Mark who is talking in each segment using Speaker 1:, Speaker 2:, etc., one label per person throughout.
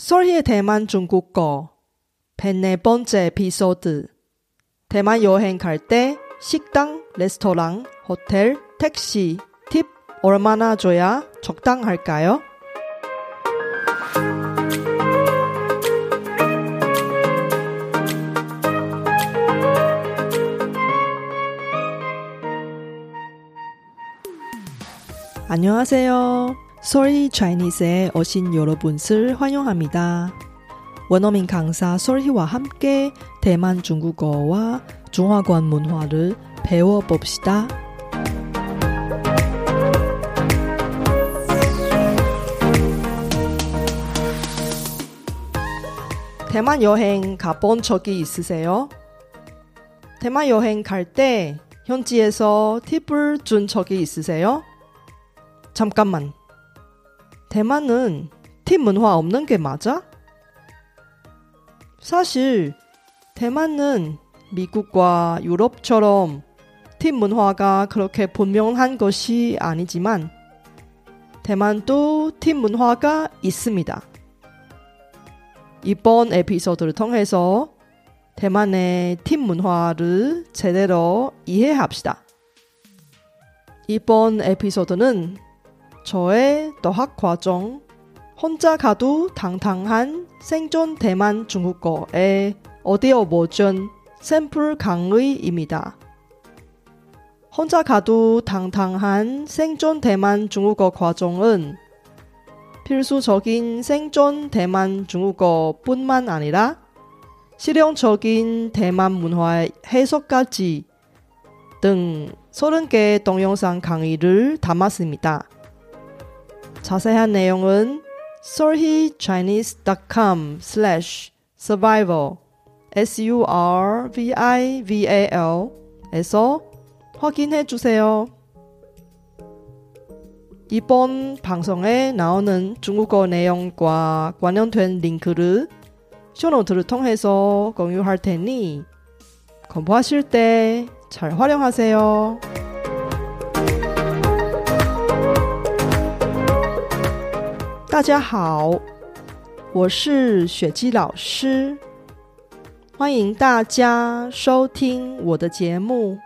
Speaker 1: 솔희의 대만 중국어 104번째 에피소드 대만 여행 갈 때 식당, 레스토랑, 호텔, 택시 팁 얼마나 줘야 적당할까요? 안녕하세요. 솔희 차이니스에 오신 여러분을 환영합니다. 원어민 강사 솔희와 함께 대만 중국어와 중화권 문화를 배워봅시다. 대만 여행 가본 적이 있으세요? 대만 여행 갈 때 현지에서 팁을 준 적이 있으세요? 잠깐만. 대만은 팁 문화 없는 게 맞아? 사실 대만은 미국과 유럽처럼 팁 문화가 그렇게 분명한 것이 아니지만 대만도 팁 문화가 있습니다. 이번 에피소드를 통해서 대만의 팁 문화를 제대로 이해합시다. 이번 에피소드는 저의 더학 과정 혼자 가도 당당한 생존 대만 중국어의 오디오 버전 샘플 강의입니다. 혼자 가도 당당한 생존 대만 중국어 과정은 필수적인 생존 대만 중국어 뿐만 아니라 실용적인 대만 문화의 해석까지 등 30개 동영상 강의를 담았습니다. 자세한 내용은 solhichinese.com slash survival s-u-r-v-i-v-a-l 에서 확인해 주세요. 이번 방송에 나오는 중국어 내용과 관련된 링크를 쇼노트를 통해서 공유할 테니 공부하실 때 잘 활용하세요. 大家好，我是雪姬老师，欢迎大家收听我的节目。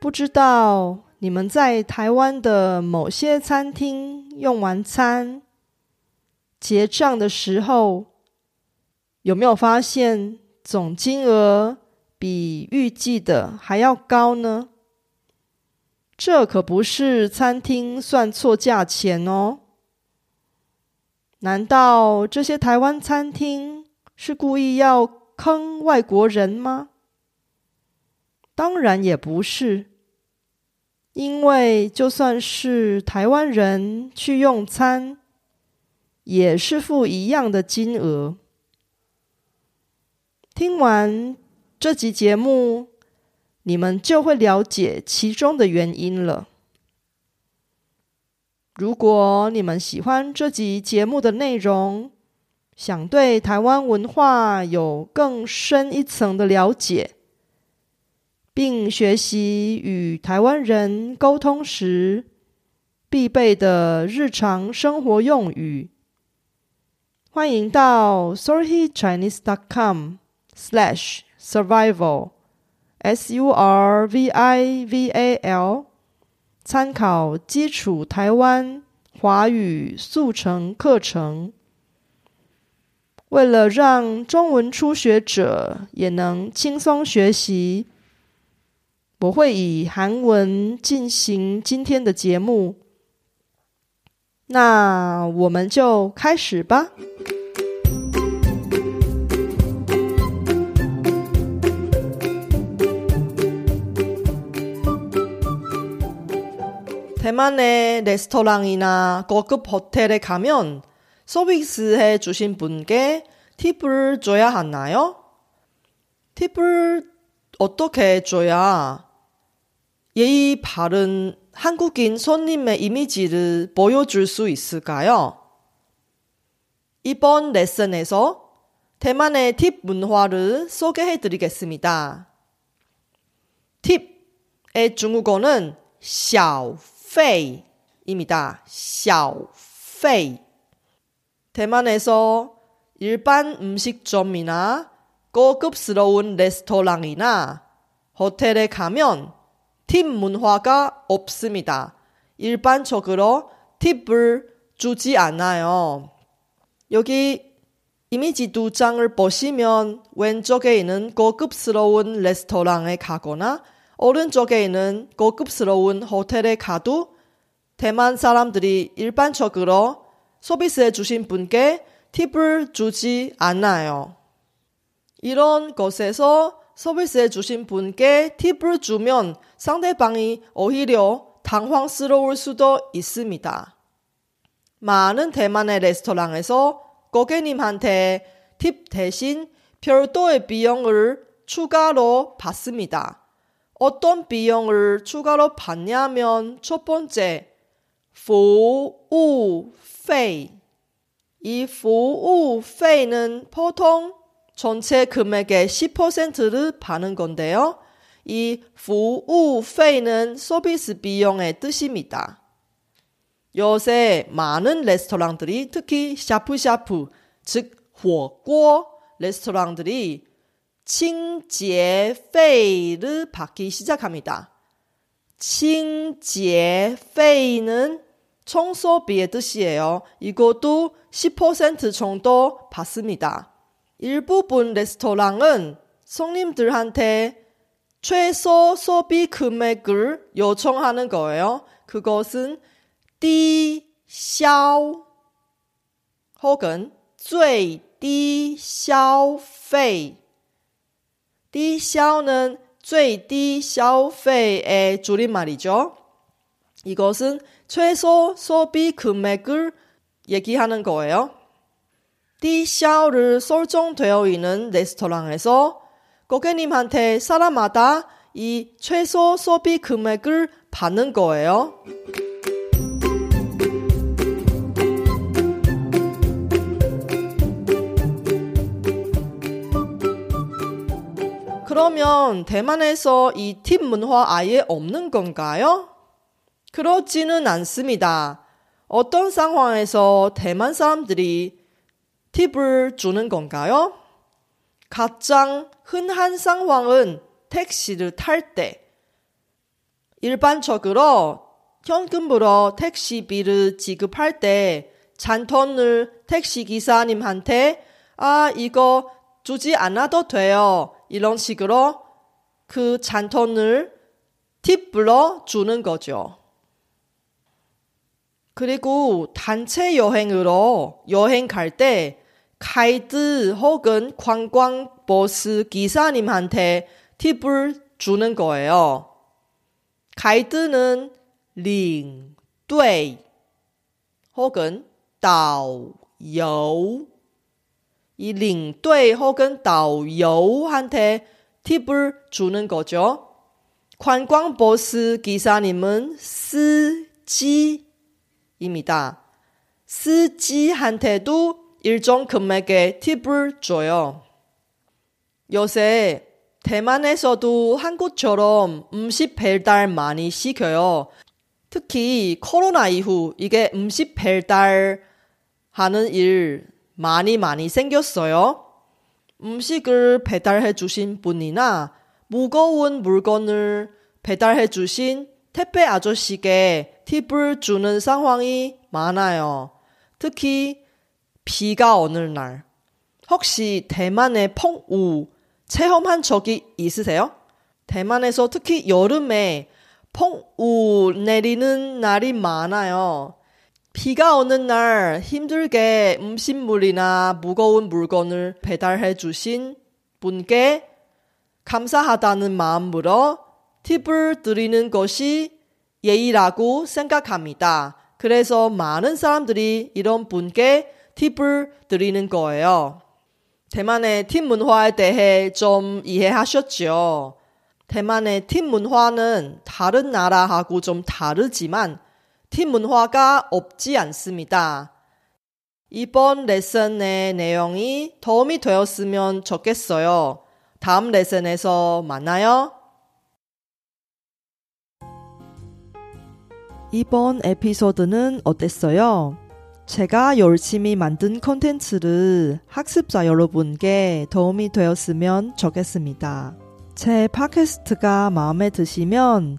Speaker 1: 不知道你们在台湾的某些餐厅用完餐结账的时候，有没有发现总金额比预计的还要高呢？这可不是餐厅算错价钱哦。难道这些台湾餐厅是故意要坑外国人吗？当然也不是，因为就算是台湾人去用餐，也是付一样的金额。听完这集节目。你们就会了解其中的原因了。如果你们喜欢这集节目的内容，想对台湾文化有更深一层的了解，并学习与台湾人沟通时必备的日常生活用语，欢迎到 sorrychinese.com/survival。S U R V I V A L，参考基础台湾华语速成课程。为了让中文初学者也能轻松学习，我会以韩文进行今天的节目。那我们就开始吧。 대만의 레스토랑이나 고급 호텔에 가면 서비스해 주신 분께 팁을 줘야 하나요? 팁을 어떻게 줘야 예의 바른 한국인 손님의 이미지를 보여줄 수 있을까요? 이번 레슨에서 대만의 팁 문화를 소개해 드리겠습니다. 팁의 중국어는 小 페이입니다. 샤오페이. 대만에서 일반 음식점이나 고급스러운 레스토랑이나 호텔에 가면 팁 문화가 없습니다. 일반적으로 팁을 주지 않아요. 여기 이미지 두 장을 보시면 왼쪽에 있는 고급스러운 레스토랑에 가거나 오른쪽에 있는 고급스러운 호텔에 가도 대만 사람들이 일반적으로 서비스해 주신 분께 팁을 주지 않아요. 이런 곳에서 서비스해 주신 분께 팁을 주면 상대방이 오히려 당황스러울 수도 있습니다. 많은 대만의 레스토랑에서 고객님한테 팁 대신 별도의 비용을 추가로 받습니다. 어떤 비용을 추가로 받냐면 첫 번째, 服务费. 이 服务费는 보통 전체 금액의 10%를 받는 건데요. 이 服务费는 서비스 비용의 뜻입니다. 요새 많은 레스토랑들이 특히 샤프샤프, 즉火锅 레스토랑들이 칭节费를 받기 시작합니다. 칭节费는 청소비의 뜻이에요. 이것도 10% 정도 받습니다. 일부분 레스토랑은 손님들한테 최소 소비 금액을 요청하는 거예요. 그것은 低消 혹은 最低消费. 低消는 最低消费의 줄임말이죠. 이것은 최소 소비 금액을 얘기하는 거예요. 低消를 설정되어 있는 레스토랑에서 고객님한테 사람마다 이 최소 소비 금액을 받는 거예요. 그러면 대만에서 이 팁 문화 아예 없는 건가요? 그렇지는 않습니다. 어떤 상황에서 대만 사람들이 팁을 주는 건가요? 가장 흔한 상황은 택시를 탈 때. 일반적으로 현금으로 택시비를 지급할 때 잔돈을 택시 기사님한테 아, 이거 주지 않아도 돼요. 이런 식으로 그 잔돈을 팁으로 주는 거죠. 그리고 단체 여행으로 여행 갈 때 가이드 혹은 관광버스 기사님한테 팁을 주는 거예요. 가이드는 링, 对 혹은 导游 이 링对 혹은 导游한테 팁을 주는 거죠. 관광버스 기사님은 스지 입니다. 스지한테도 일정 금액의 팁을 줘요. 요새 대만에서도 한국처럼 음식 배달 많이 시켜요. 특히 코로나 이후 이게 음식 배달 하는 일 많이 많이 생겼어요. 음식을 배달해 주신 분이나 무거운 물건을 배달해 주신 택배 아저씨께 팁을 주는 상황이 많아요. 특히 비가 오는 날. 혹시 대만의 펑우 체험한 적이 있으세요? 대만에서 특히 여름에 펑우 내리는 날이 많아요. 비가 오는 날 힘들게 음식물이나 무거운 물건을 배달해 주신 분께 감사하다는 마음으로 팁을 드리는 것이 예의라고 생각합니다. 그래서 많은 사람들이 이런 분께 팁을 드리는 거예요. 대만의 팁 문화에 대해 좀 이해하셨죠? 대만의 팁 문화는 다른 나라하고 좀 다르지만 팁 문화가 없지 않습니다. 이번 레슨의 내용이 도움이 되었으면 좋겠어요. 다음 레슨에서 만나요. 이번 에피소드는 어땠어요? 제가 열심히 만든 콘텐츠를 학습자 여러분께 도움이 되었으면 좋겠습니다. 제 팟캐스트가 마음에 드시면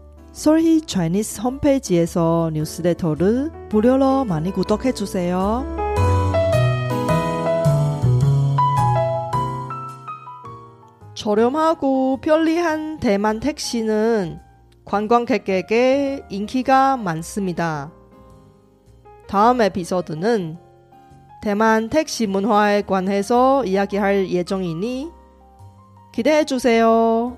Speaker 1: 솔희 차이니스 홈페이지에서 뉴스레터를 무료로 많이 구독해 주세요. 저렴하고 편리한 대만 택시는 관광객에게 인기가 많습니다. 다음 에피소드는 대만 택시 문화에 관해서 이야기할 예정이니 기대해 주세요.